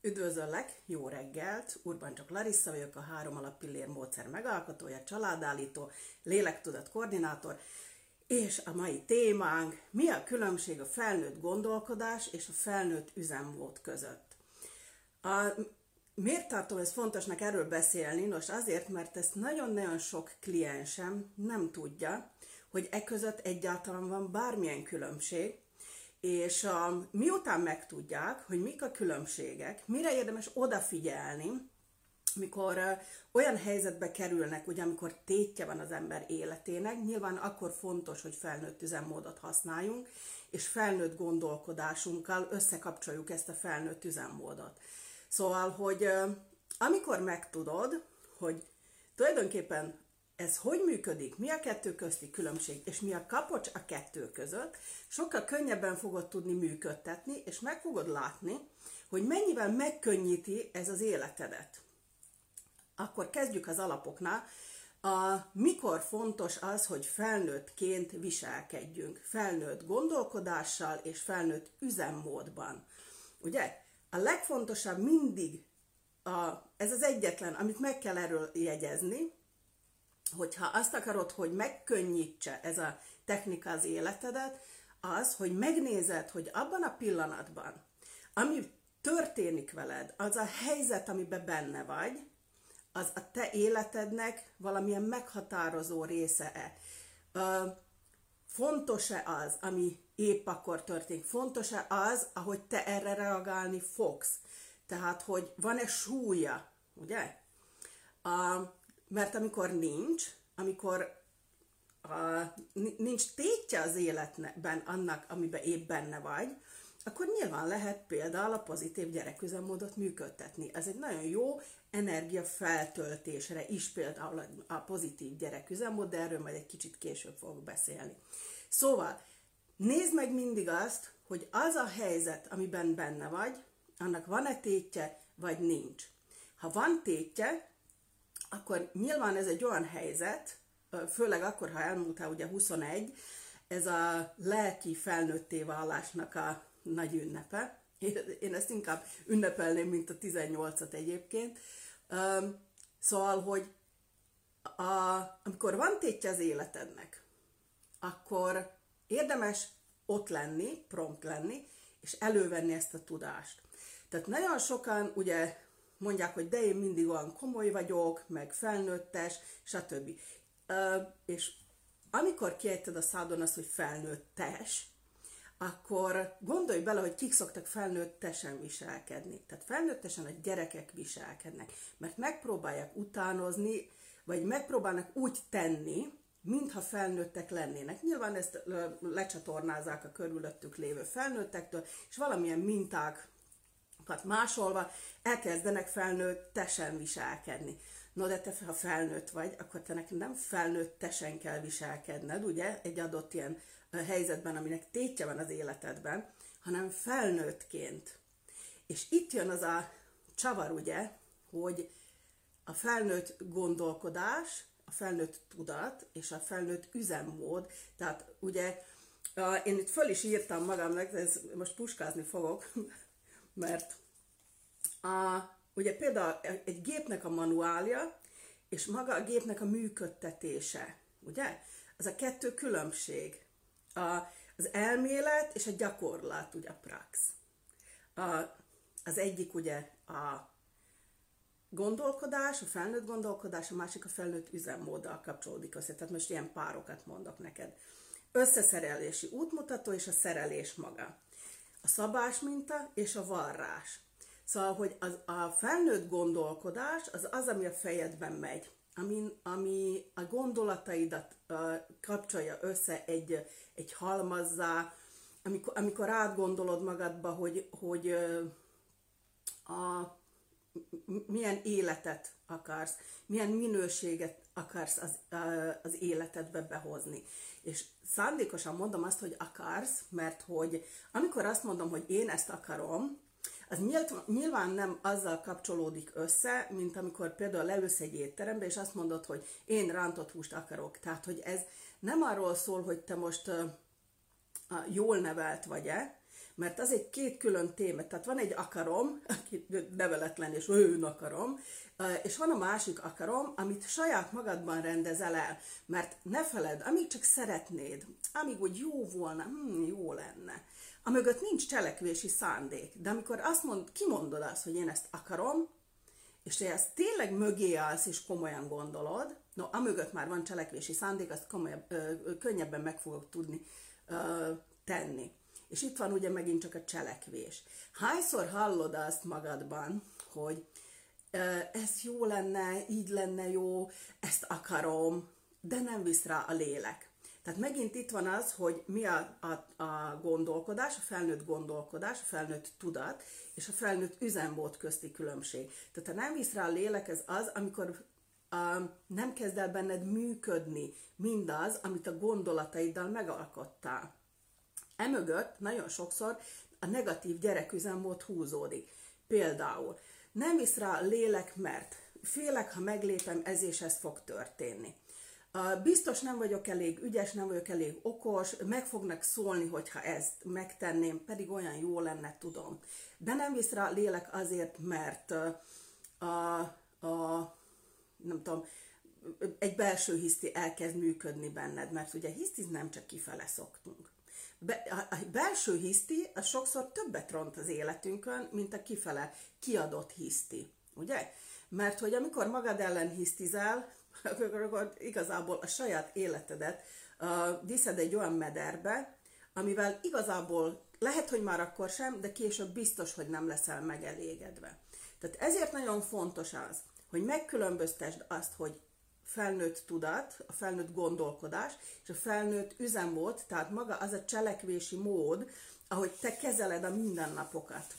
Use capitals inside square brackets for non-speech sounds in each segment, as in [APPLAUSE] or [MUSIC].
Üdvözöllek, jó reggelt! Urban csak Larissa vagyok, a három alappillér módszer megalkotója, családállító, lélektudat koordinátor, és a mai témánk, mi a különbség a felnőtt gondolkodás és a felnőtt üzemmód között. A, miért tartom ezt fontosnak erről beszélni? Nos, azért, mert ezt nagyon-nagyon sok kliensem nem tudja, hogy e között egyáltalán van bármilyen különbség, és uh, miután megtudják, hogy mik a különbségek, mire érdemes odafigyelni, mikor olyan helyzetbe kerülnek, ugye amikor tétje van az ember életének, nyilván akkor fontos, hogy felnőtt üzemmódot használjunk, és felnőtt gondolkodásunkkal összekapcsoljuk ezt a felnőtt üzemmódot. Szóval, hogy amikor megtudod, hogy tulajdonképpen ez hogy működik, mi a kettő közti különbség, és mi a kapocs a kettő között, sokkal könnyebben fogod tudni működtetni, és meg fogod látni, hogy mennyivel megkönnyíti ez az életedet. Akkor kezdjük az alapoknál. A, mikor fontos az, hogy felnőttként viselkedjünk, felnőtt gondolkodással és felnőtt üzemmódban. Ugye? A legfontosabb mindig, a, ez az egyetlen, amit meg kell erről jegyezni, hogyha azt akarod, hogy megkönnyítse ez a technika az életedet, az, hogy megnézed, hogy abban a pillanatban, ami történik veled, az a helyzet, amiben benne vagy, az a te életednek valamilyen meghatározó része-e. Fontos-e az, ami épp akkor történik? Fontos-e az, ahogy te erre reagálni fogsz? Tehát, hogy van-e súlya, ugye? Mert amikor nincs, amikor a, nincs tétje az életben annak, amiben épp benne vagy, akkor nyilván lehet például a pozitív gyereküzemmódot működtetni. Ez egy nagyon jó energia feltöltésre is például a pozitív gyereküzemmód, de erről majd egy kicsit később fogok beszélni. Szóval nézd meg mindig azt, hogy az a helyzet, amiben benne vagy, annak van-e tétje, vagy nincs. Ha van tétje, akkor nyilván ez egy olyan helyzet, főleg akkor, ha elmúltál ugye 21, ez a lelki felnőtté válásnak a nagy ünnepe. Én ezt inkább ünnepelném, mint a 18-at egyébként. Szóval, hogy a, amikor van tétje az életednek, akkor érdemes ott lenni, prompt lenni, és elővenni ezt a tudást. Tehát nagyon sokan ugye mondják, hogy de én mindig olyan komoly vagyok, meg felnőttes, stb. És amikor kiejted a szádon azt, hogy felnőttes, akkor gondolj bele, hogy kik szoktak felnőttesen viselkedni. Tehát felnőttesen a gyerekek viselkednek, mert megpróbálják utánozni, vagy megpróbálnak úgy tenni, mintha felnőttek lennének. Nyilván ezt lecsatornázzák a körülöttük lévő felnőttektől, és valamilyen minták másolva elkezdenek felnőttesen viselkedni. No, de te, ha felnőtt vagy, akkor te neked nem felnőttesen kell viselkedned, ugye, egy adott ilyen helyzetben, aminek tétje van az életedben, hanem felnőttként. És itt jön az a csavar, ugye, hogy a felnőtt gondolkodás, a felnőtt tudat és a felnőtt üzemmód, tehát ugye én itt föl is írtam magamnak, ez most puskázni fogok, mert a, ugye például egy gépnek a manuálja, és maga a gépnek a működtetése, ugye? Az a kettő különbség. A, az elmélet és a gyakorlat, ugye a prax. A, az egyik ugye a gondolkodás, a felnőtt gondolkodás, a másik a felnőtt üzemmóddal kapcsolódik össze. Tehát most ilyen párokat mondok neked. Összeszerelési útmutató és a szerelés maga a szabás minta és a varrás. Szóval, hogy az, a felnőtt gondolkodás az az, ami a fejedben megy, ami, ami a gondolataidat uh, kapcsolja össze egy, egy halmazzá, amikor, amikor átgondolod magadba, hogy, hogy uh, milyen életet akarsz, milyen minőséget akarsz az, az életedbe behozni. És szándékosan mondom azt, hogy akarsz, mert hogy amikor azt mondom, hogy én ezt akarom, az nyilván nem azzal kapcsolódik össze, mint amikor például leülsz egy étterembe, és azt mondod, hogy én rántott húst akarok. Tehát, hogy ez nem arról szól, hogy te most jól nevelt vagy-e, mert az egy két külön téma. Tehát van egy akarom, aki neveletlen és ő akarom, és van a másik akarom, amit saját magadban rendezel el. Mert ne feled, amíg csak szeretnéd, amíg úgy jó volna, hm, jó lenne, amögött nincs cselekvési szándék. De amikor azt mond, kimondod azt, hogy én ezt akarom, és te ezt tényleg mögé állsz és komolyan gondolod, no, amögött már van cselekvési szándék, azt komolyabb, ö, könnyebben meg fogok tudni ö, tenni. És itt van ugye megint csak a cselekvés. Hányszor hallod azt magadban, hogy ez jó lenne, így lenne jó, ezt akarom, de nem visz rá a lélek. Tehát megint itt van az, hogy mi a, a, a gondolkodás, a felnőtt gondolkodás, a felnőtt tudat, és a felnőtt üzemmód közti különbség. Tehát ha nem visz rá a lélek, ez az, amikor a, nem kezd el benned működni mindaz, amit a gondolataiddal megalkottál. Emögött nagyon sokszor a negatív gyereküzemmód húzódik. Például nem visz rá lélek, mert félek, ha meglépem, ez és ez fog történni. Biztos nem vagyok elég ügyes, nem vagyok elég okos, meg fognak szólni, hogyha ezt megtenném, pedig olyan jó lenne, tudom. De nem visz rá lélek azért, mert a, a nem tudom, egy belső hiszti elkezd működni benned, mert ugye hisztiz nem csak kifele szoktunk. Be, a belső hiszti az sokszor többet ront az életünkön, mint a kifele kiadott hiszti, ugye? Mert hogy amikor magad ellen hisztizel, [LAUGHS] akkor, akkor igazából a saját életedet uh, viszed egy olyan mederbe, amivel igazából lehet, hogy már akkor sem, de később biztos, hogy nem leszel megelégedve. Tehát ezért nagyon fontos az, hogy megkülönböztesd azt, hogy felnőtt tudat, a felnőtt gondolkodás, és a felnőtt üzemmód, tehát maga az a cselekvési mód, ahogy te kezeled a mindennapokat.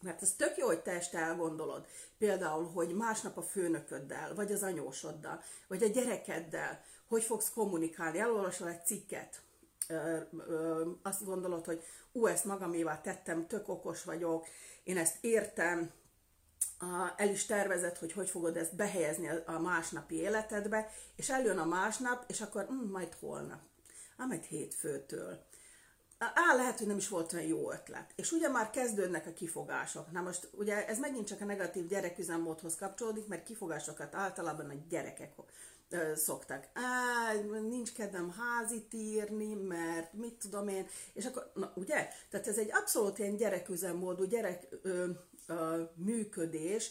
Mert ez tök jó, hogy te este elgondolod. Például, hogy másnap a főnököddel, vagy az anyósoddal, vagy a gyerekeddel, hogy fogsz kommunikálni. Elolvasol egy cikket, ö, ö, azt gondolod, hogy ú, ezt magamévá tettem, tök okos vagyok, én ezt értem, el is tervezed, hogy hogy fogod ezt behelyezni a másnapi életedbe, és eljön a másnap, és akkor hm, majd holnap, ah, majd hétfőtől. Á, lehet, hogy nem is volt olyan jó ötlet. És ugye már kezdődnek a kifogások. Na most ugye ez megint csak a negatív gyereküzemmódhoz kapcsolódik, mert kifogásokat általában a gyerekek ö, szoktak. Á, nincs kedvem házit írni, mert mit tudom én, és akkor, na ugye? Tehát ez egy abszolút ilyen gyereküzemmódú, gyerek ö, működés,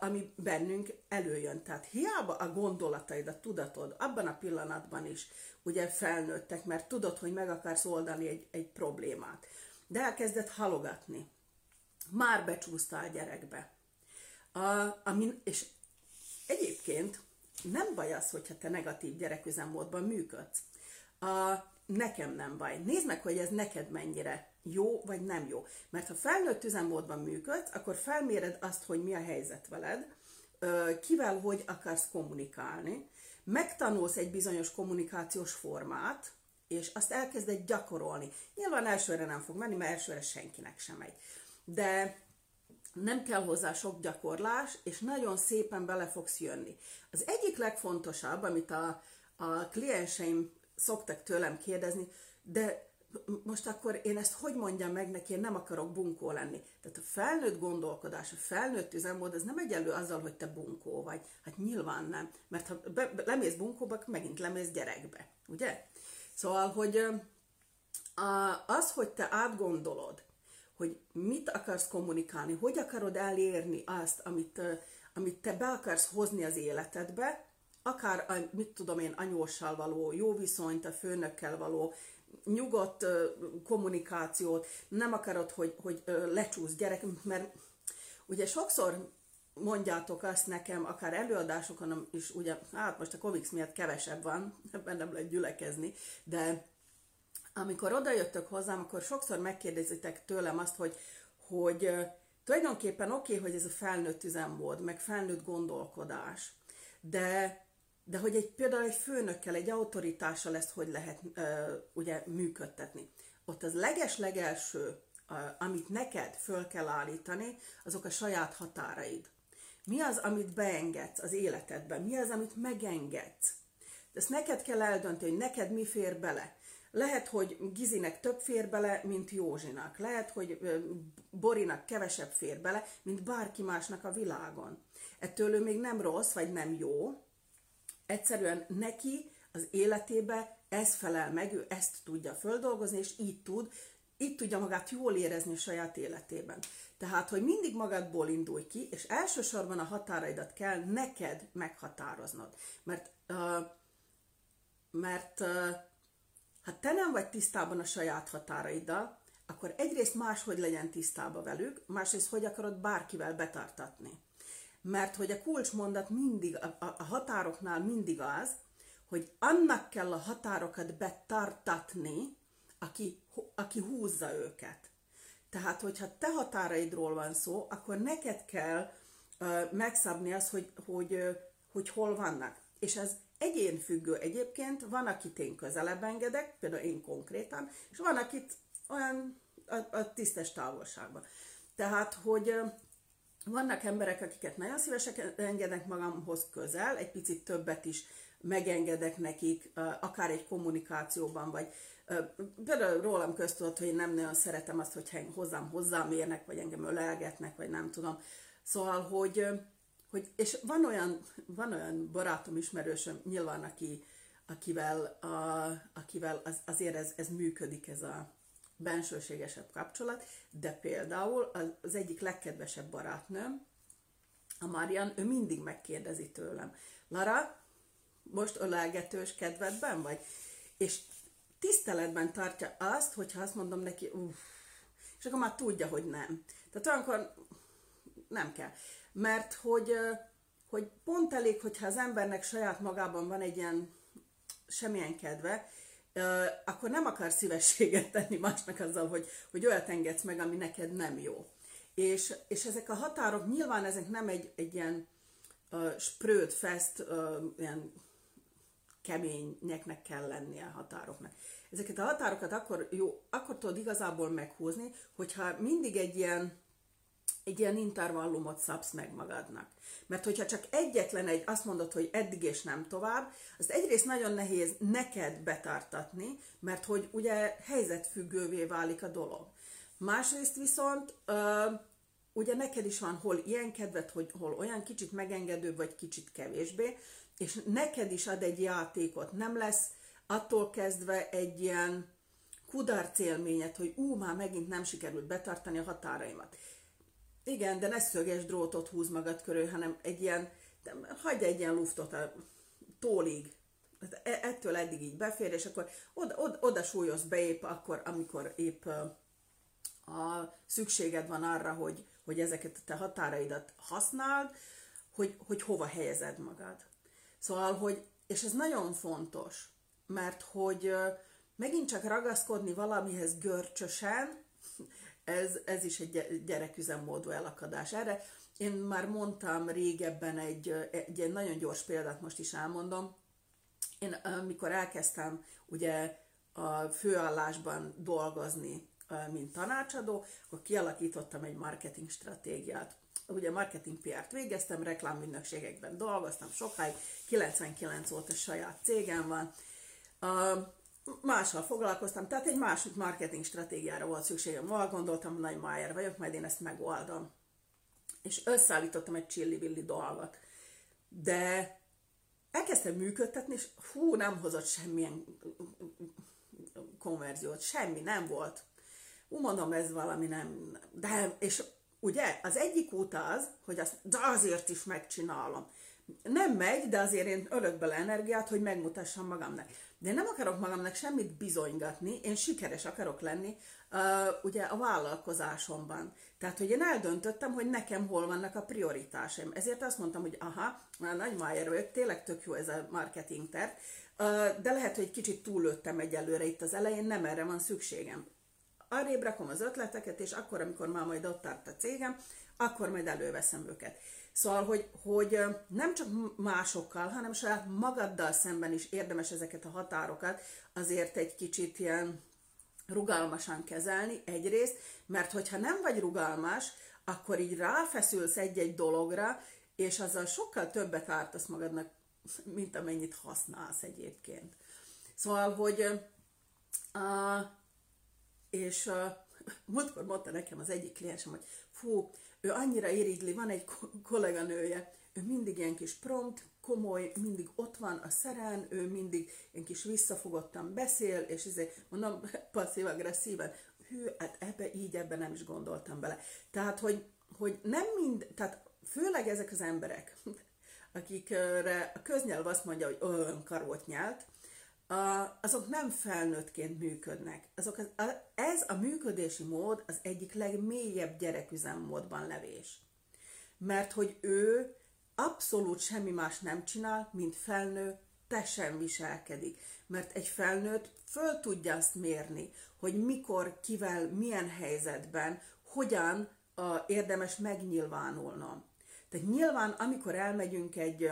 ami bennünk előjön. Tehát hiába a gondolataid, a tudatod abban a pillanatban is ugye felnőttek, mert tudod, hogy meg akarsz oldani egy, egy problémát. De elkezdett halogatni. Már becsúsztál gyerekbe. A, amin, és egyébként nem baj az, hogyha te negatív gyereküzemmódban működsz. A, nekem nem baj. Nézd meg, hogy ez neked mennyire jó vagy nem jó. Mert ha felnőtt üzemmódban működsz, akkor felméred azt, hogy mi a helyzet veled, kivel hogy akarsz kommunikálni, megtanulsz egy bizonyos kommunikációs formát, és azt elkezded gyakorolni. Nyilván elsőre nem fog menni, mert elsőre senkinek sem megy. De nem kell hozzá sok gyakorlás, és nagyon szépen bele fogsz jönni. Az egyik legfontosabb, amit a, a klienseim szoktak tőlem kérdezni, de most akkor én ezt hogy mondjam meg neki, én nem akarok bunkó lenni. Tehát a felnőtt gondolkodás, a felnőtt üzemmód, ez nem egyelő azzal, hogy te bunkó vagy. Hát nyilván nem. Mert ha be, be, lemész bunkóba, megint lemész gyerekbe. Ugye? Szóval, hogy az, hogy te átgondolod, hogy mit akarsz kommunikálni, hogy akarod elérni azt, amit, amit te be akarsz hozni az életedbe, akár, mit tudom én, anyóssal való jó viszonyt, a főnökkel való nyugodt kommunikációt, nem akarod, hogy, hogy lecsúsz gyerek, mert ugye sokszor mondjátok azt nekem, akár előadásokon is, ugye, hát most a Covid miatt kevesebb van, [LAUGHS] ebben nem lehet gyülekezni, de amikor odajöttök hozzám, akkor sokszor megkérdezitek tőlem azt, hogy, hogy tulajdonképpen oké, okay, hogy ez a felnőtt üzemmód, meg felnőtt gondolkodás, de de hogy egy, például egy főnökkel, egy autoritással ezt hogy lehet uh, ugye működtetni. Ott az leges-legelső, amit neked föl kell állítani, azok a saját határaid. Mi az, amit beengedsz az életedbe? Mi az, amit megengedsz? Ezt neked kell eldönteni, hogy neked mi fér bele. lehet, hogy Gizinek több fér bele, mint Józsinak. Lehet, hogy Borinak kevesebb fér bele, mint bárki másnak a világon. Ettől ő még nem rossz, vagy nem jó. Egyszerűen neki az életébe ez felel meg, ő ezt tudja földolgozni, és így tud, így tudja magát jól érezni a saját életében. Tehát, hogy mindig magadból indulj ki, és elsősorban a határaidat kell neked meghatároznod. Mert, uh, mert uh, ha te nem vagy tisztában a saját határaiddal, akkor egyrészt máshogy legyen tisztában velük, másrészt hogy akarod bárkivel betartatni. Mert hogy a kulcsmondat mindig, a, a határoknál mindig az, hogy annak kell a határokat betartatni, aki, aki húzza őket. Tehát, hogyha te határaidról van szó, akkor neked kell uh, megszabni azt, hogy, hogy, uh, hogy hol vannak. És ez egyén függő egyébként, van, akit én közelebb engedek, például én konkrétan, és van, akit olyan a, a tisztes távolságban. Tehát, hogy vannak emberek, akiket nagyon szívesen engedek magamhoz közel, egy picit többet is megengedek nekik, akár egy kommunikációban, vagy például rólam köztudott, hogy én nem nagyon szeretem azt, hogy hozzám hozzám érnek, vagy engem ölelgetnek, vagy nem tudom. Szóval, hogy, hogy és van olyan, van olyan barátom, ismerősöm, nyilván, aki, akivel, a, akivel az, azért ez, ez működik, ez a bensőségesebb kapcsolat, de például az, egyik legkedvesebb barátnőm, a Marian, ő mindig megkérdezi tőlem, Lara, most ölelgetős kedvedben vagy? És tiszteletben tartja azt, hogyha azt mondom neki, uff, és akkor már tudja, hogy nem. Tehát olyankor nem kell. Mert hogy, hogy pont elég, hogyha az embernek saját magában van egy ilyen semmilyen kedve, akkor nem akar szívességet tenni másnak azzal, hogy, hogy olyat engedsz meg, ami neked nem jó. És, és ezek a határok, nyilván ezek nem egy, egy ilyen uh, sprőt, fest, uh, ilyen keményeknek kell lennie a határoknak. Ezeket a határokat akkor, jó, akkor tudod igazából meghúzni, hogyha mindig egy ilyen, egy ilyen intervallumot szabsz meg magadnak. Mert hogyha csak egyetlen egy, azt mondod, hogy eddig és nem tovább, azt egyrészt nagyon nehéz neked betartatni, mert hogy ugye helyzetfüggővé válik a dolog. Másrészt viszont ö, ugye neked is van hol ilyen kedved, hogy hol olyan kicsit megengedőbb, vagy kicsit kevésbé, és neked is ad egy játékot, nem lesz attól kezdve egy ilyen kudarc élményet, hogy ú, már megint nem sikerült betartani a határaimat. Igen, de ne szöges drótot húz magad körül, hanem egy ilyen, hagyj egy ilyen luftot a tólig, hát e, ettől eddig így befér, és akkor oda, oda, oda súlyoz be épp akkor, amikor épp a szükséged van arra, hogy, hogy ezeket a te határaidat használd, hogy, hogy hova helyezed magad. Szóval, hogy, és ez nagyon fontos, mert hogy megint csak ragaszkodni valamihez görcsösen, ez, ez is egy gyereküzemmódú elakadás. Erre én már mondtam régebben egy, egy, egy nagyon gyors példát, most is elmondom. Én amikor elkezdtem ugye a főállásban dolgozni, mint tanácsadó, akkor kialakítottam egy marketing stratégiát ugye marketing PR-t végeztem, reklámügynökségekben dolgoztam sokáig, 99 óta saját cégem van, mással foglalkoztam, tehát egy másik marketing stratégiára volt szükségem, val gondoltam, nagy májer vagyok, majd én ezt megoldom. És összeállítottam egy csillivilli dolgot. De elkezdtem működtetni, és hú, nem hozott semmilyen konverziót, semmi nem volt. Úgy mondom, ez valami nem, de, és Ugye? Az egyik út az, hogy azt, de azért is megcsinálom. Nem megy, de azért én ölök bele energiát, hogy megmutassam magamnak. De nem akarok magamnak semmit bizonygatni, én sikeres akarok lenni uh, ugye a vállalkozásomban. Tehát, hogy én eldöntöttem, hogy nekem hol vannak a prioritásaim. Ezért azt mondtam, hogy aha, nagy májer vagyok, tényleg tök jó ez a marketing terv, uh, de lehet, hogy egy kicsit túlőttem egyelőre itt az elején, nem erre van szükségem arrébb rakom az ötleteket, és akkor, amikor már majd ott tart a cégem, akkor majd előveszem őket. Szóval, hogy, hogy nem csak másokkal, hanem saját magaddal szemben is érdemes ezeket a határokat azért egy kicsit ilyen rugalmasan kezelni egyrészt, mert hogyha nem vagy rugalmas, akkor így ráfeszülsz egy-egy dologra, és azzal sokkal többet ártasz magadnak, mint amennyit használsz egyébként. Szóval, hogy Uh, és uh, múltkor mondta nekem az egyik kliensem, hogy fú, ő annyira irigli, van egy kolléganője, ő mindig ilyen kis prompt, komoly, mindig ott van a szeren, ő mindig ilyen kis visszafogottan beszél, és ezért mondom [LAUGHS] passzív-agresszíven, hű, hát ebbe így, ebbe nem is gondoltam bele. Tehát, hogy, hogy nem mind, tehát főleg ezek az emberek, [LAUGHS] akikre a köznyelv azt mondja, hogy olyan karót nyelt, azok nem felnőttként működnek. Azok az, ez a működési mód az egyik legmélyebb gyereküzemmódban levés. Mert hogy ő abszolút semmi más nem csinál, mint felnő, te sem viselkedik. Mert egy felnőtt föl tudja azt mérni, hogy mikor, kivel, milyen helyzetben, hogyan a, érdemes megnyilvánulnom. Tehát nyilván, amikor elmegyünk egy,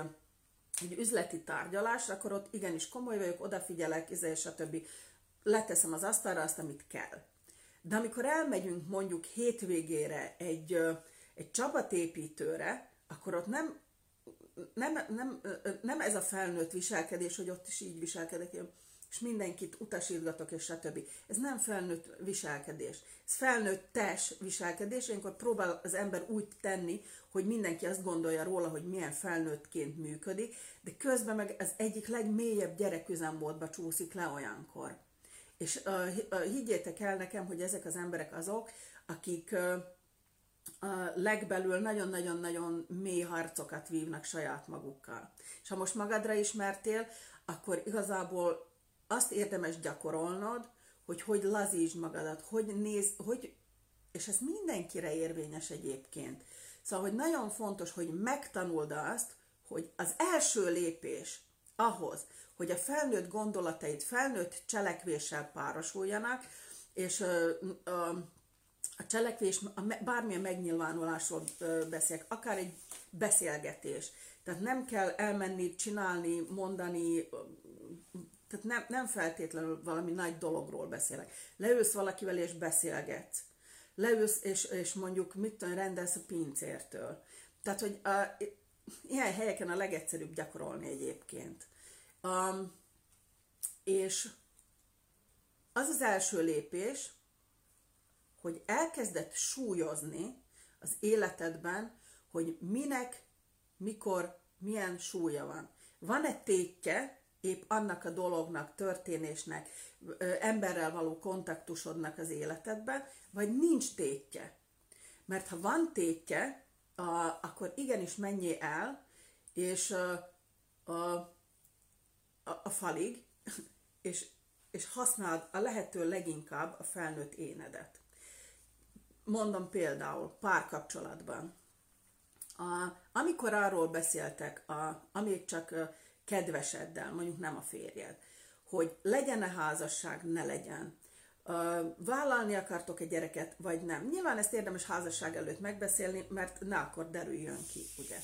egy üzleti tárgyalásra, akkor ott igenis komoly vagyok, odafigyelek, izé, és a többi. Leteszem az asztalra azt, amit kell. De amikor elmegyünk mondjuk hétvégére egy, egy csapatépítőre, akkor ott nem, nem, nem, nem ez a felnőtt viselkedés, hogy ott is így viselkedek, és mindenkit utasítgatok, és stb. Ez nem felnőtt viselkedés. Ez felnőttes viselkedés, amikor próbál az ember úgy tenni, hogy mindenki azt gondolja róla, hogy milyen felnőttként működik, de közben meg az egyik legmélyebb gyereküzemmódba csúszik le olyankor. És uh, higgyétek el nekem, hogy ezek az emberek azok, akik uh, legbelül nagyon-nagyon-nagyon mély harcokat vívnak saját magukkal. És ha most magadra ismertél, akkor igazából azt érdemes gyakorolnod, hogy hogy lazítsd magadat, hogy néz, hogy, és ez mindenkire érvényes egyébként. Szóval, hogy nagyon fontos, hogy megtanuld azt, hogy az első lépés ahhoz, hogy a felnőtt gondolataid felnőtt cselekvéssel párosuljanak, és a, a, a cselekvés, bármilyen megnyilvánulásról beszélek, akár egy beszélgetés. Tehát nem kell elmenni, csinálni, mondani, tehát nem, nem feltétlenül valami nagy dologról beszélek. Leülsz valakivel és beszélgetsz. Leülsz és, és mondjuk mit tudom, rendelsz a pincértől. Tehát, hogy a, ilyen helyeken a legegyszerűbb gyakorolni egyébként. Um, és az az első lépés, hogy elkezdett súlyozni az életedben, hogy minek, mikor, milyen súlya van. Van-e tétje, épp annak a dolognak, történésnek, emberrel való kontaktusodnak az életedben, vagy nincs tétje. Mert ha van tétje, a, akkor igenis menjél el, és a, a, a, a falig, [LAUGHS] és, és használd a lehető leginkább a felnőtt énedet. Mondom például párkapcsolatban. A, amikor arról beszéltek, a, amíg csak kedveseddel, mondjuk nem a férjed, hogy legyen-e házasság, ne legyen. Vállalni akartok egy gyereket, vagy nem. Nyilván ezt érdemes házasság előtt megbeszélni, mert ne akkor derüljön ki, ugye.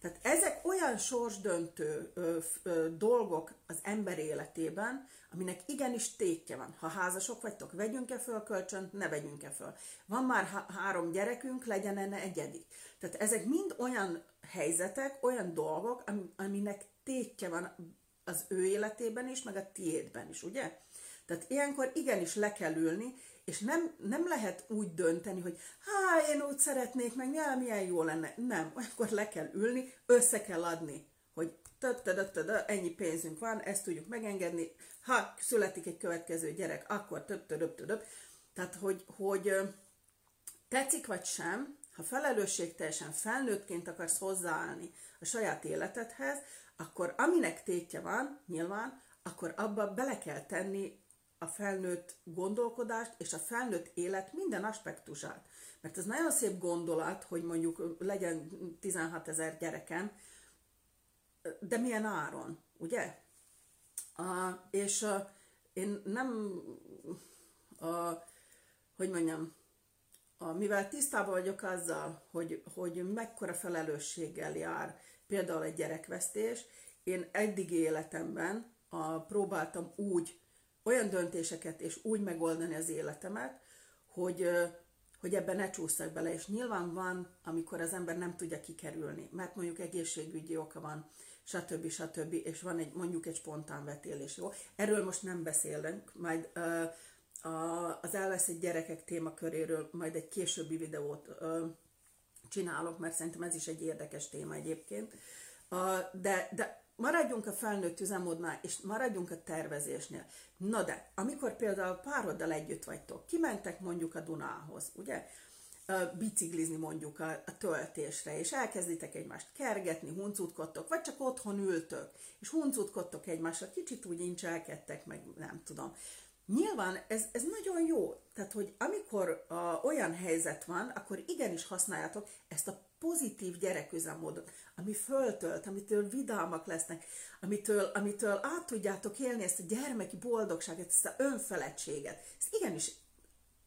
Tehát ezek olyan sorsdöntő ö, ö, dolgok az ember életében, aminek igenis tétje van. Ha házasok vagytok, vegyünk-e föl kölcsönt, ne vegyünk-e föl. Van már há- három gyerekünk, legyen enne egyedik. Tehát ezek mind olyan helyzetek, olyan dolgok, aminek tétje van az ő életében is, meg a tiédben is, ugye? Tehát ilyenkor igenis le kell ülni, és nem, nem lehet úgy dönteni, hogy há, én úgy szeretnék, meg milyen, milyen jó lenne. Nem, [LAUGHS] akkor le kell ülni, össze kell adni, hogy ennyi pénzünk van, ezt tudjuk megengedni, ha születik egy következő gyerek, akkor több, több, több. Tehát, hogy, hogy tetszik vagy sem, ha felelősségteljesen felnőttként akarsz hozzáállni a saját életedhez, akkor aminek tétje van, nyilván, akkor abba bele kell tenni a felnőtt gondolkodást és a felnőtt élet minden aspektusát. Mert ez nagyon szép gondolat, hogy mondjuk legyen 16 ezer gyerekem, de milyen áron, ugye? A, és a, én nem, a, hogy mondjam, a, mivel tisztában vagyok azzal, hogy, hogy mekkora felelősséggel jár például egy gyerekvesztés, én eddig életemben a, próbáltam úgy olyan döntéseket és úgy megoldani az életemet, hogy, hogy ebben ne csúsztak bele, és nyilván van, amikor az ember nem tudja kikerülni, mert mondjuk egészségügyi oka van, stb. stb. és van egy mondjuk egy spontán vetélés, jó? Erről most nem beszélünk, majd uh, a, az elveszett gyerekek témaköréről majd egy későbbi videót uh, csinálok, mert szerintem ez is egy érdekes téma egyébként. De, de maradjunk a felnőtt üzemmódnál, és maradjunk a tervezésnél. Na de, amikor például pároddal együtt vagytok, kimentek mondjuk a Dunához, ugye? biciklizni mondjuk a, a töltésre, és elkezditek egymást kergetni, huncutkodtok, vagy csak otthon ültök, és huncutkodtok egymásra, kicsit úgy incselkedtek, meg nem tudom. Nyilván ez, ez nagyon jó, tehát hogy amikor a, olyan helyzet van, akkor igenis használjátok ezt a pozitív gyereküzemmódot, ami föltölt, amitől vidámak lesznek, amitől, amitől át tudjátok élni ezt a gyermeki boldogságot, ezt a önfeledtséget. Ezt igenis,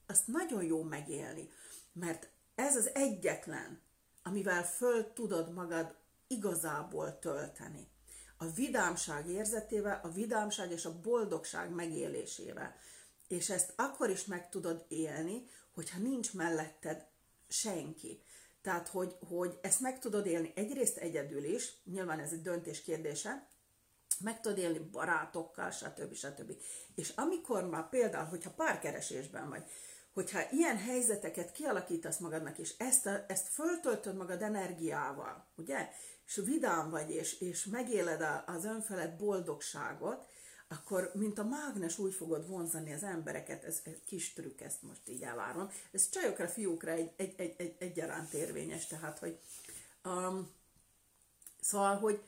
azt nagyon jó megélni, mert ez az egyetlen, amivel föl tudod magad igazából tölteni a vidámság érzetével, a vidámság és a boldogság megélésével. És ezt akkor is meg tudod élni, hogyha nincs melletted senki. Tehát, hogy, hogy ezt meg tudod élni egyrészt egyedül is, nyilván ez egy döntés kérdése, meg tudod élni barátokkal, stb. stb. És amikor már például, hogyha párkeresésben vagy, hogyha ilyen helyzeteket kialakítasz magadnak, és ezt, a, ezt föltöltöd magad energiával, ugye, és vidám vagy, és, és megéled az önfelett boldogságot, akkor, mint a mágnes, úgy fogod vonzani az embereket, ez egy kis trükk, ezt most így elvárom. Ez csajokra, fiúkra egy, egy, egy, egy, egyaránt érvényes, tehát, hogy um, szóval, hogy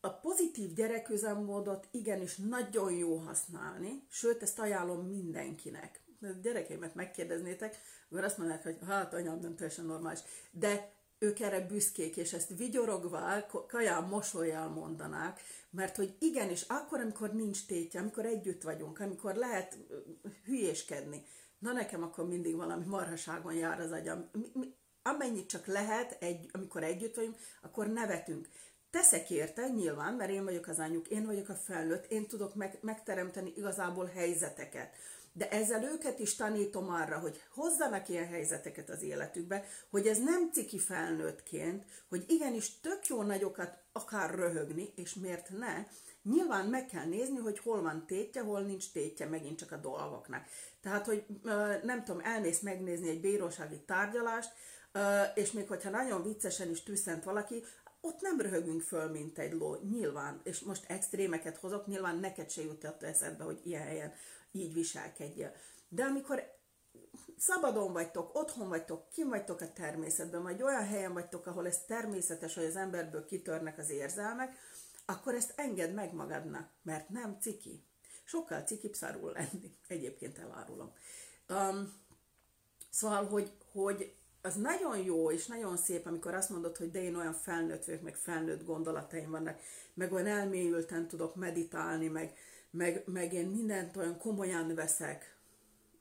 a pozitív gyereküzemmódot igenis nagyon jó használni, sőt, ezt ajánlom mindenkinek. A gyerekeimet megkérdeznétek, akkor azt mondják, hogy hát anyám nem teljesen normális. De ők erre büszkék, és ezt vigyorogva, kaján mosolyjal mondanák, mert hogy igenis, akkor, amikor nincs tétje, amikor együtt vagyunk, amikor lehet hülyéskedni, na nekem akkor mindig valami marhaságon jár az agyam. Mi, mi, amennyit csak lehet, egy, amikor együtt vagyunk, akkor nevetünk. Teszek érte, nyilván, mert én vagyok az anyjuk, én vagyok a felnőtt, én tudok meg, megteremteni igazából helyzeteket de ezzel őket is tanítom arra, hogy hozzanak ilyen helyzeteket az életükbe, hogy ez nem ciki felnőttként, hogy igenis tök jó nagyokat akár röhögni, és miért ne, nyilván meg kell nézni, hogy hol van tétje, hol nincs tétje megint csak a dolgoknak. Tehát, hogy nem tudom, elmész megnézni egy bírósági tárgyalást, és még hogyha nagyon viccesen is tűzszent valaki, ott nem röhögünk föl, mint egy ló, nyilván, és most extrémeket hozok, nyilván neked se jutott eszedbe, hogy ilyen helyen így viselkedjél. De amikor szabadon vagytok, otthon vagytok, kim vagytok a természetben, vagy olyan helyen vagytok, ahol ez természetes, hogy az emberből kitörnek az érzelmek, akkor ezt engedd meg magadnak, mert nem ciki. Sokkal ciki szarul lenni. [LAUGHS] Egyébként elárulom. Um, szóval, hogy, hogy az nagyon jó és nagyon szép, amikor azt mondod, hogy de én olyan felnőtt vagyok, meg felnőtt gondolataim vannak, meg olyan elmélyülten tudok meditálni, meg, meg, meg én mindent olyan komolyan veszek.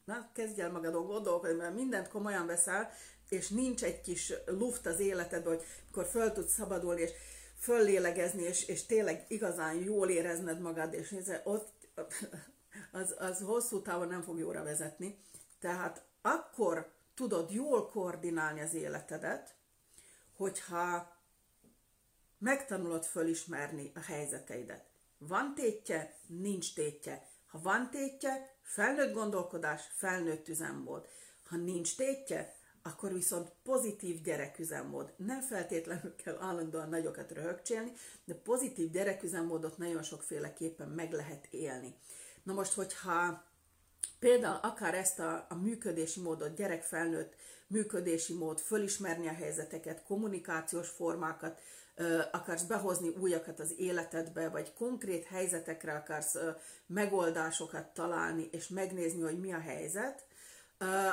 Na, kezdj el magadon gondolkodni, mert mindent komolyan veszel, és nincs egy kis luft az életedben, hogy mikor föl tudsz szabadulni, és föllélegezni, és, és tényleg igazán jól érezned magad, és nézze, ott az, az hosszú távon nem fog jóra vezetni. Tehát akkor tudod jól koordinálni az életedet, hogyha megtanulod fölismerni a helyzeteidet. Van tétje, nincs tétje. Ha van tétje, felnőtt gondolkodás, felnőtt üzemmód. Ha nincs tétje, akkor viszont pozitív gyereküzemmód. Nem feltétlenül kell állandóan nagyokat röhögcsélni, de pozitív gyereküzemmódot nagyon sokféleképpen meg lehet élni. Na most, hogyha például akár ezt a, a működési módot, gyerek-felnőtt működési mód, fölismerni a helyzeteket, kommunikációs formákat, akarsz behozni újakat az életedbe, vagy konkrét helyzetekre akarsz megoldásokat találni, és megnézni, hogy mi a helyzet,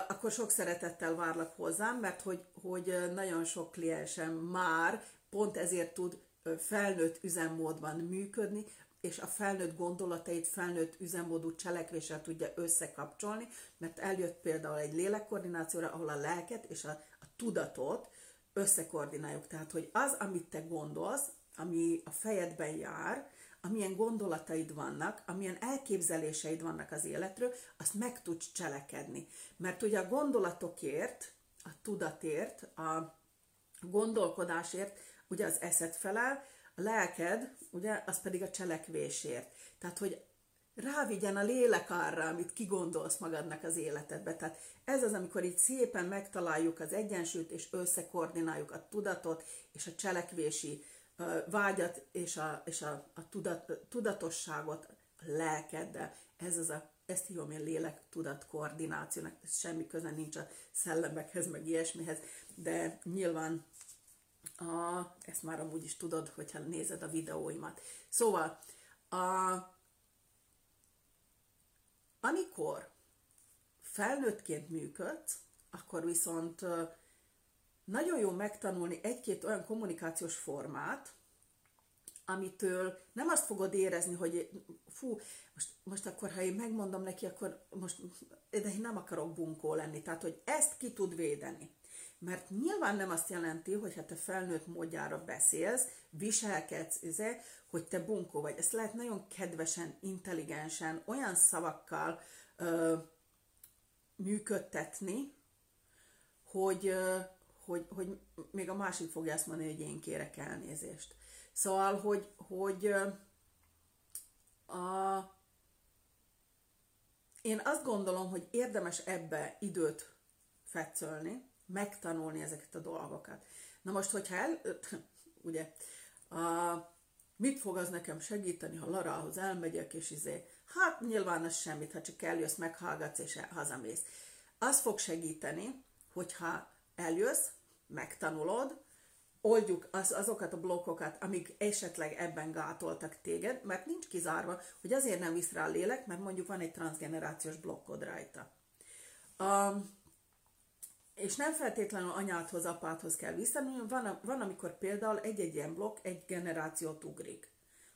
akkor sok szeretettel várlak hozzám, mert hogy, hogy nagyon sok kliensem már pont ezért tud felnőtt üzemmódban működni, és a felnőtt gondolatait felnőtt üzemmódú cselekvéssel tudja összekapcsolni, mert eljött például egy lélekkoordinációra, ahol a lelket és a, a tudatot összekoordináljuk. Tehát, hogy az, amit te gondolsz, ami a fejedben jár, amilyen gondolataid vannak, amilyen elképzeléseid vannak az életről, azt meg tudsz cselekedni. Mert ugye a gondolatokért, a tudatért, a gondolkodásért ugye az eszed felel, a lelked, ugye, az pedig a cselekvésért. Tehát, hogy rávigyen a lélek arra, amit kigondolsz magadnak az életedbe. Tehát ez az, amikor itt szépen megtaláljuk az egyensúlyt, és összekoordináljuk a tudatot, és a cselekvési vágyat, és a, és a, a tudat, tudatosságot a lelkeddel. Ez az a, ezt hívom én lélek tudat koordinációnak, ez semmi köze nincs a szellemekhez, meg ilyesmihez, de nyilván a, ezt már amúgy is tudod, hogyha nézed a videóimat. Szóval, a, amikor felnőttként működsz, akkor viszont nagyon jó megtanulni egy-két olyan kommunikációs formát, amitől nem azt fogod érezni, hogy fú, most, most akkor, ha én megmondom neki, akkor most, de én nem akarok bunkó lenni. Tehát, hogy ezt ki tud védeni. Mert nyilván nem azt jelenti, hogy ha te felnőtt módjára beszélsz, viselkedsz, hogy te bunkó vagy. Ezt lehet nagyon kedvesen, intelligensen, olyan szavakkal ö, működtetni, hogy, ö, hogy, hogy még a másik fogja azt mondani, hogy én kérek elnézést. Szóval, hogy, hogy ö, a, én azt gondolom, hogy érdemes ebbe időt fetszölni, megtanulni ezeket a dolgokat. Na most, hogyha el, [CLEARS THROAT] ugye, a, mit fog az nekem segíteni, ha Larához elmegyek, és izé, hát nyilván ez semmit, ha csak eljössz, meghallgatsz, és hazamész. Az fog segíteni, hogyha eljössz, megtanulod, oldjuk az, azokat a blokkokat, amik esetleg ebben gátoltak téged, mert nincs kizárva, hogy azért nem visz rá a lélek, mert mondjuk van egy transgenerációs blokkod rajta. Um, és nem feltétlenül anyádhoz, apádhoz kell visszamenni, van, van, amikor például egy-egy ilyen blokk egy generációt ugrik.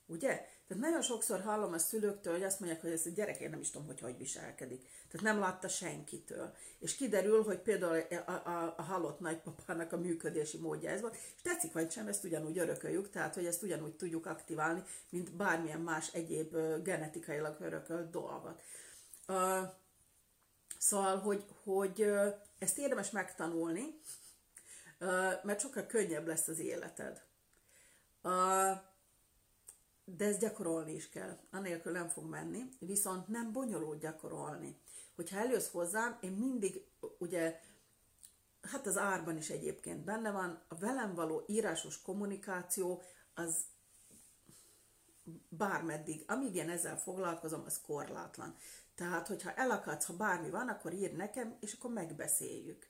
Ugye? Tehát nagyon sokszor hallom a szülőktől, hogy azt mondják, hogy ez a gyerek, én nem is tudom, hogy hogy viselkedik. Tehát nem látta senkitől. És kiderül, hogy például a, a, a halott nagypapának a működési módja ez volt, és tetszik vagy sem, ezt ugyanúgy örököljük, tehát hogy ezt ugyanúgy tudjuk aktiválni, mint bármilyen más egyéb genetikailag örökölt dolgot. Uh, szóval, hogy, hogy ezt érdemes megtanulni, mert sokkal könnyebb lesz az életed. De ezt gyakorolni is kell, anélkül nem fog menni, viszont nem bonyolult gyakorolni. Hogyha eljössz hozzám, én mindig, ugye, hát az árban is egyébként benne van, a velem való írásos kommunikáció az bármeddig, amíg én ezzel foglalkozom, az korlátlan. Tehát, hogyha elakadsz, ha bármi van, akkor ír nekem, és akkor megbeszéljük.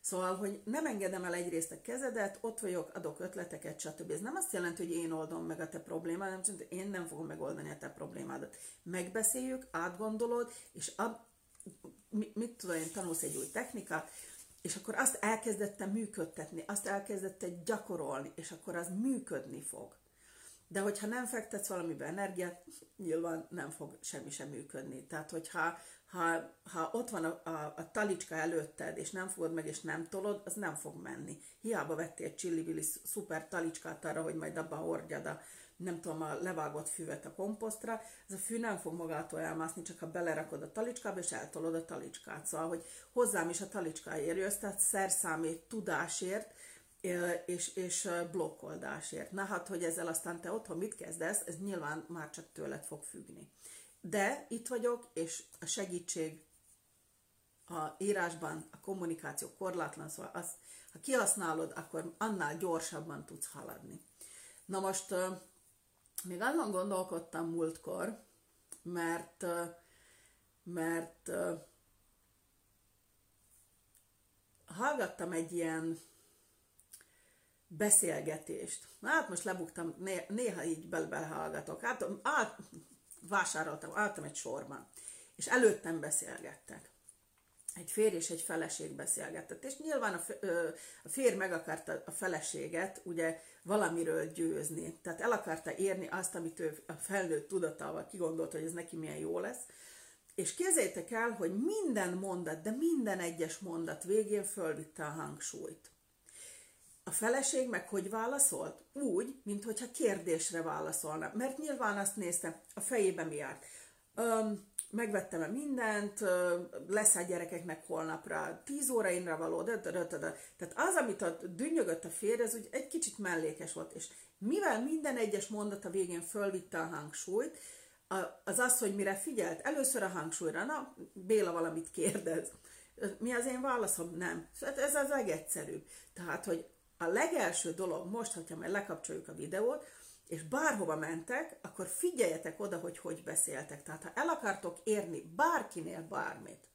Szóval, hogy nem engedem el egyrészt a kezedet, ott vagyok, adok ötleteket, stb. Ez nem azt jelenti, hogy én oldom meg a te problémádat, hanem én nem fogom megoldani a te problémádat. Megbeszéljük, átgondolod, és ab, mit tudom én, tanulsz egy új technikát, és akkor azt elkezdette működtetni, azt elkezdette gyakorolni, és akkor az működni fog. De hogyha nem fektetsz valamibe energiát, nyilván nem fog semmi sem működni. Tehát, hogyha ha, ha ott van a, a, a talicska előtted, és nem fogod meg, és nem tolod, az nem fog menni. Hiába vettél egy csillivili szuper talicskát arra, hogy majd abba hordjad a, nem tudom, a levágott füvet a komposztra, ez a fű nem fog magától elmászni, csak ha belerakod a talicskába, és eltolod a talicskát. Szóval, hogy hozzám is a talicskáért jössz, tehát szerszámét, tudásért, és, és blokkoldásért. Na hát, hogy ezzel aztán te otthon mit kezdesz, ez nyilván már csak tőled fog függni. De itt vagyok, és a segítség a írásban, a kommunikáció korlátlan, szóval azt, ha kihasználod, akkor annál gyorsabban tudsz haladni. Na most még azon gondolkodtam múltkor, mert, mert hallgattam egy ilyen beszélgetést. Hát most lebuktam, néha így belehallgatok. Hát át, vásároltam, álltam egy sorban, és előttem beszélgettek. Egy férj és egy feleség beszélgetett, és nyilván a, férj meg akarta a feleséget ugye valamiről győzni. Tehát el akarta érni azt, amit ő a felnőtt tudatával kigondolta, hogy ez neki milyen jó lesz. És képzeljétek el, hogy minden mondat, de minden egyes mondat végén fölvitte a hangsúlyt. A feleség meg hogy válaszolt? Úgy, mintha kérdésre válaszolna. Mert nyilván azt nézte, a fejében mi járt. Öm, megvettem-e mindent, lesz a gyerekeknek holnapra 10 órainra való, de, de, de, de. tehát az, amit a dünnyögött a férj, ez úgy egy kicsit mellékes volt, és mivel minden egyes mondat a végén fölvitte a hangsúlyt, az az, hogy mire figyelt, először a hangsúlyra, na, Béla valamit kérdez. Mi az én válaszom? Nem. Hát ez az legegyszerűbb. Tehát, hogy a legelső dolog most, hogyha majd lekapcsoljuk a videót, és bárhova mentek, akkor figyeljetek oda, hogy hogy beszéltek. Tehát ha el akartok érni bárkinél bármit,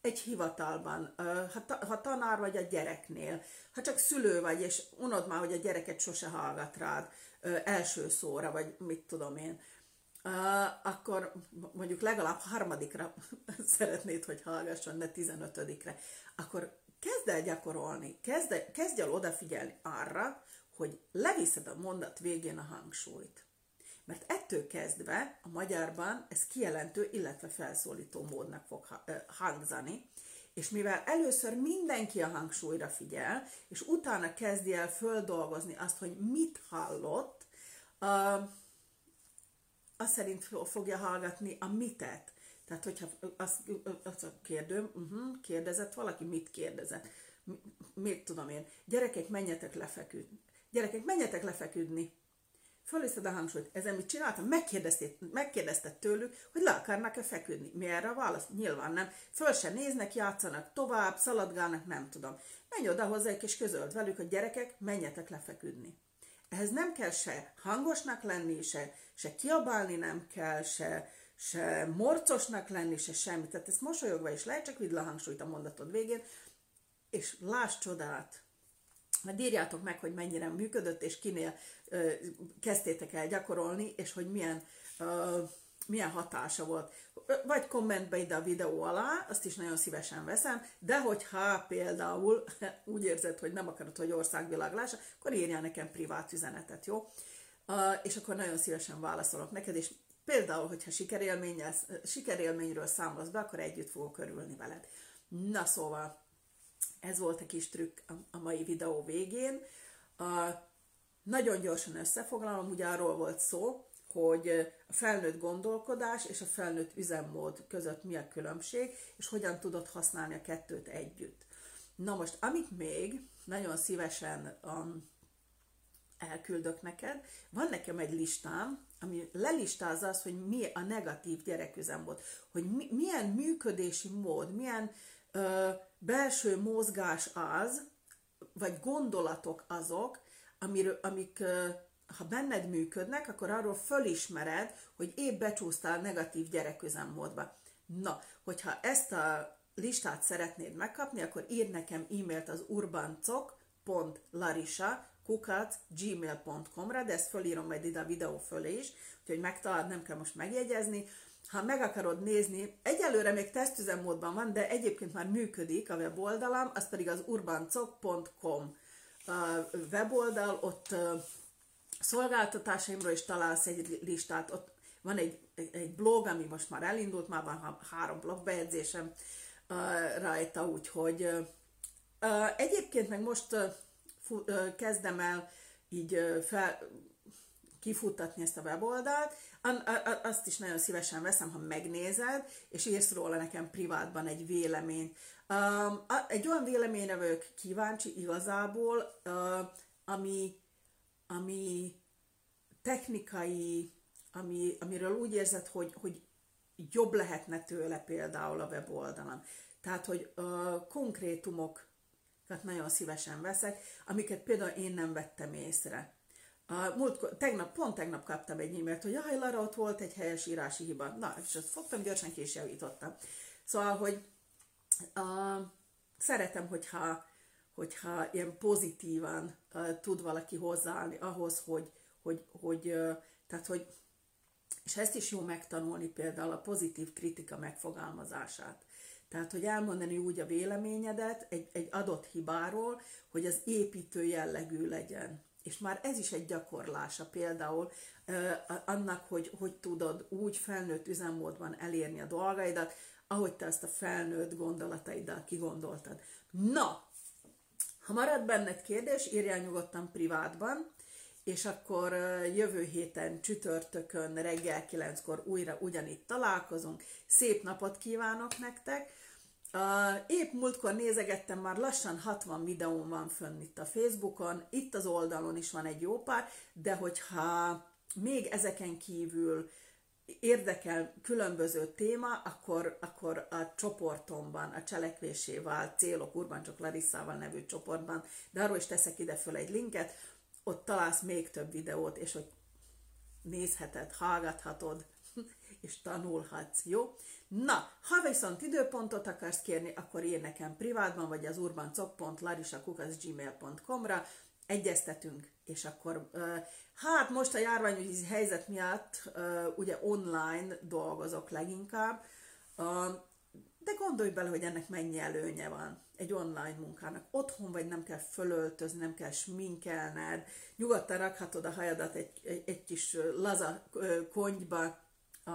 egy hivatalban, ha, ha tanár vagy a gyereknél, ha csak szülő vagy, és unod már, hogy a gyereket sose hallgat rád első szóra, vagy mit tudom én, akkor mondjuk legalább harmadikra [LAUGHS] szeretnéd, hogy hallgasson, ne tizenötödikre, akkor kezd el gyakorolni, kezd el, kezdj el odafigyelni arra, hogy leviszed a mondat végén a hangsúlyt. Mert ettől kezdve a magyarban ez kijelentő, illetve felszólító módnak fog hangzani, és mivel először mindenki a hangsúlyra figyel, és utána kezdi el földolgozni azt, hogy mit hallott, azt szerint fogja hallgatni a mitet. Tehát, hogyha azt, azt kérdőm, uh-huh, kérdezett valaki, mit kérdezett? Mit tudom én? Gyerekek, menjetek lefeküdni. Gyerekek, menjetek lefeküdni. Fölviszed a hangsúlyt. Ezen mit csináltam? Megkérdezted tőlük, hogy le akarnak-e feküdni. Mi erre a válasz? Nyilván nem. Föl se néznek, játszanak tovább, szaladgálnak, nem tudom. Menj oda hozzájuk és közöld velük, hogy gyerekek, menjetek lefeküdni. Ehhez nem kell se hangosnak lenni, se, se kiabálni nem kell, se, se morcosnak lenni, se semmi. Tehát ezt mosolyogva is lehet, csak vidd le a hangsúlyt a mondatod végén, és láss csodát, mert írjátok meg, hogy mennyire működött, és kinél ö, kezdtétek el gyakorolni, és hogy milyen, ö, milyen hatása volt. Vagy kommentbe ide a videó alá, azt is nagyon szívesen veszem, de hogyha például [LAUGHS] úgy érzed, hogy nem akarod, hogy országvilág lássa, akkor írjál nekem privát üzenetet, jó? Uh, és akkor nagyon szívesen válaszolok neked, és például, hogyha sikerélményről számolsz be, akkor együtt fogok örülni veled. Na szóval, ez volt a kis trükk a mai videó végén. A, nagyon gyorsan összefoglalom, ugye arról volt szó, hogy a felnőtt gondolkodás és a felnőtt üzemmód között mi a különbség, és hogyan tudod használni a kettőt együtt. Na most, amit még nagyon szívesen um, elküldök neked, van nekem egy listám, ami lelistázza az, hogy mi a negatív gyereküzemmód, hogy mi, milyen működési mód, milyen ö, belső mozgás az, vagy gondolatok azok, amiről, amik ö, ha benned működnek, akkor arról fölismered, hogy épp becsúsztál negatív gyereküzemmódba. Na, hogyha ezt a listát szeretnéd megkapni, akkor írd nekem e-mailt az urbancok.larisa kukat gmail.com-ra, de ezt fölírom majd ide a videó fölé is, úgyhogy megtalálod, nem kell most megjegyezni. Ha meg akarod nézni, egyelőre még tesztüzemmódban van, de egyébként már működik a weboldalam, az pedig az urbancok.com weboldal, ott szolgáltatásaimról is találsz egy listát, ott van egy, egy blog, ami most már elindult, már van három blogbejegyzésem rajta, úgyhogy egyébként meg most kezdem el így fel, kifuttatni ezt a weboldalt, azt is nagyon szívesen veszem, ha megnézed, és írsz róla nekem privátban egy véleményt. Egy olyan véleményre vagyok kíváncsi igazából, ami, ami technikai, ami, amiről úgy érzed, hogy, hogy jobb lehetne tőle például a weboldalon. Tehát, hogy konkrétumok nagyon szívesen veszek, amiket például én nem vettem észre. A múlt, tegnap, pont tegnap kaptam egy e-mailt, hogy jaj, Lara, ott volt egy helyes írási hiba. Na, és azt fogtam, gyorsan később javítottam. Szóval, hogy uh, szeretem, hogyha, hogyha ilyen pozitívan uh, tud valaki hozzáállni ahhoz, hogy, hogy, hogy tehát, hogy és ezt is jó megtanulni például a pozitív kritika megfogalmazását. Tehát, hogy elmondani úgy a véleményedet egy, egy adott hibáról, hogy az építő jellegű legyen. És már ez is egy gyakorlása például uh, annak, hogy hogy tudod úgy felnőtt üzemmódban elérni a dolgaidat, ahogy te ezt a felnőtt gondolataiddal kigondoltad. Na, ha marad benned kérdés, írjál nyugodtan privátban, és akkor jövő héten csütörtökön reggel 9-kor újra ugyanitt találkozunk. Szép napot kívánok nektek! Épp múltkor nézegettem, már lassan 60 videóm van fönn itt a Facebookon, itt az oldalon is van egy jó pár, de hogyha még ezeken kívül érdekel különböző téma, akkor, akkor a csoportomban, a cselekvésével, célok Urban csak Larissával nevű csoportban, de arról is teszek ide föl egy linket, ott találsz még több videót, és hogy nézheted, hallgathatod, [LAUGHS] és tanulhatsz, jó? Na, ha viszont időpontot akarsz kérni, akkor ír nekem privátban, vagy az urbancok.larisakukaszgmail.com-ra, egyeztetünk, és akkor hát most a járványügyi helyzet miatt ugye online dolgozok leginkább, de gondolj bele, hogy ennek mennyi előnye van egy online munkának. Otthon vagy, nem kell fölöltözni, nem kell sminkelned, nyugodtan rakhatod a hajadat egy, egy, egy kis laza konyba, a,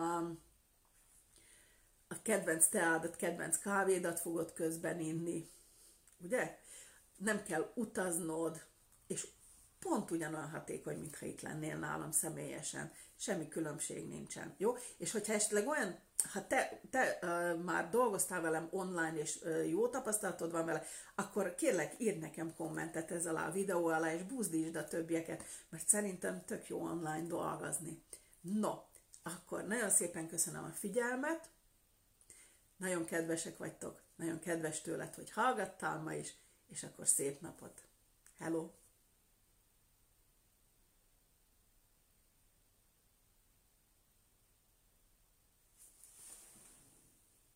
a kedvenc teádat, kedvenc kávédat fogod közben inni, ugye? Nem kell utaznod, és pont ugyanolyan hatékony, mintha itt lennél nálam személyesen. Semmi különbség nincsen, jó? És hogyha esetleg olyan, ha te, te uh, már dolgoztál velem online, és uh, jó tapasztalatod van vele, akkor kérlek, írd nekem kommentet ez alá a videó alá, és buzdítsd a többieket, mert szerintem tök jó online dolgozni. No, akkor nagyon szépen köszönöm a figyelmet, nagyon kedvesek vagytok, nagyon kedves tőled, hogy hallgattál ma is, és akkor szép napot! Hello!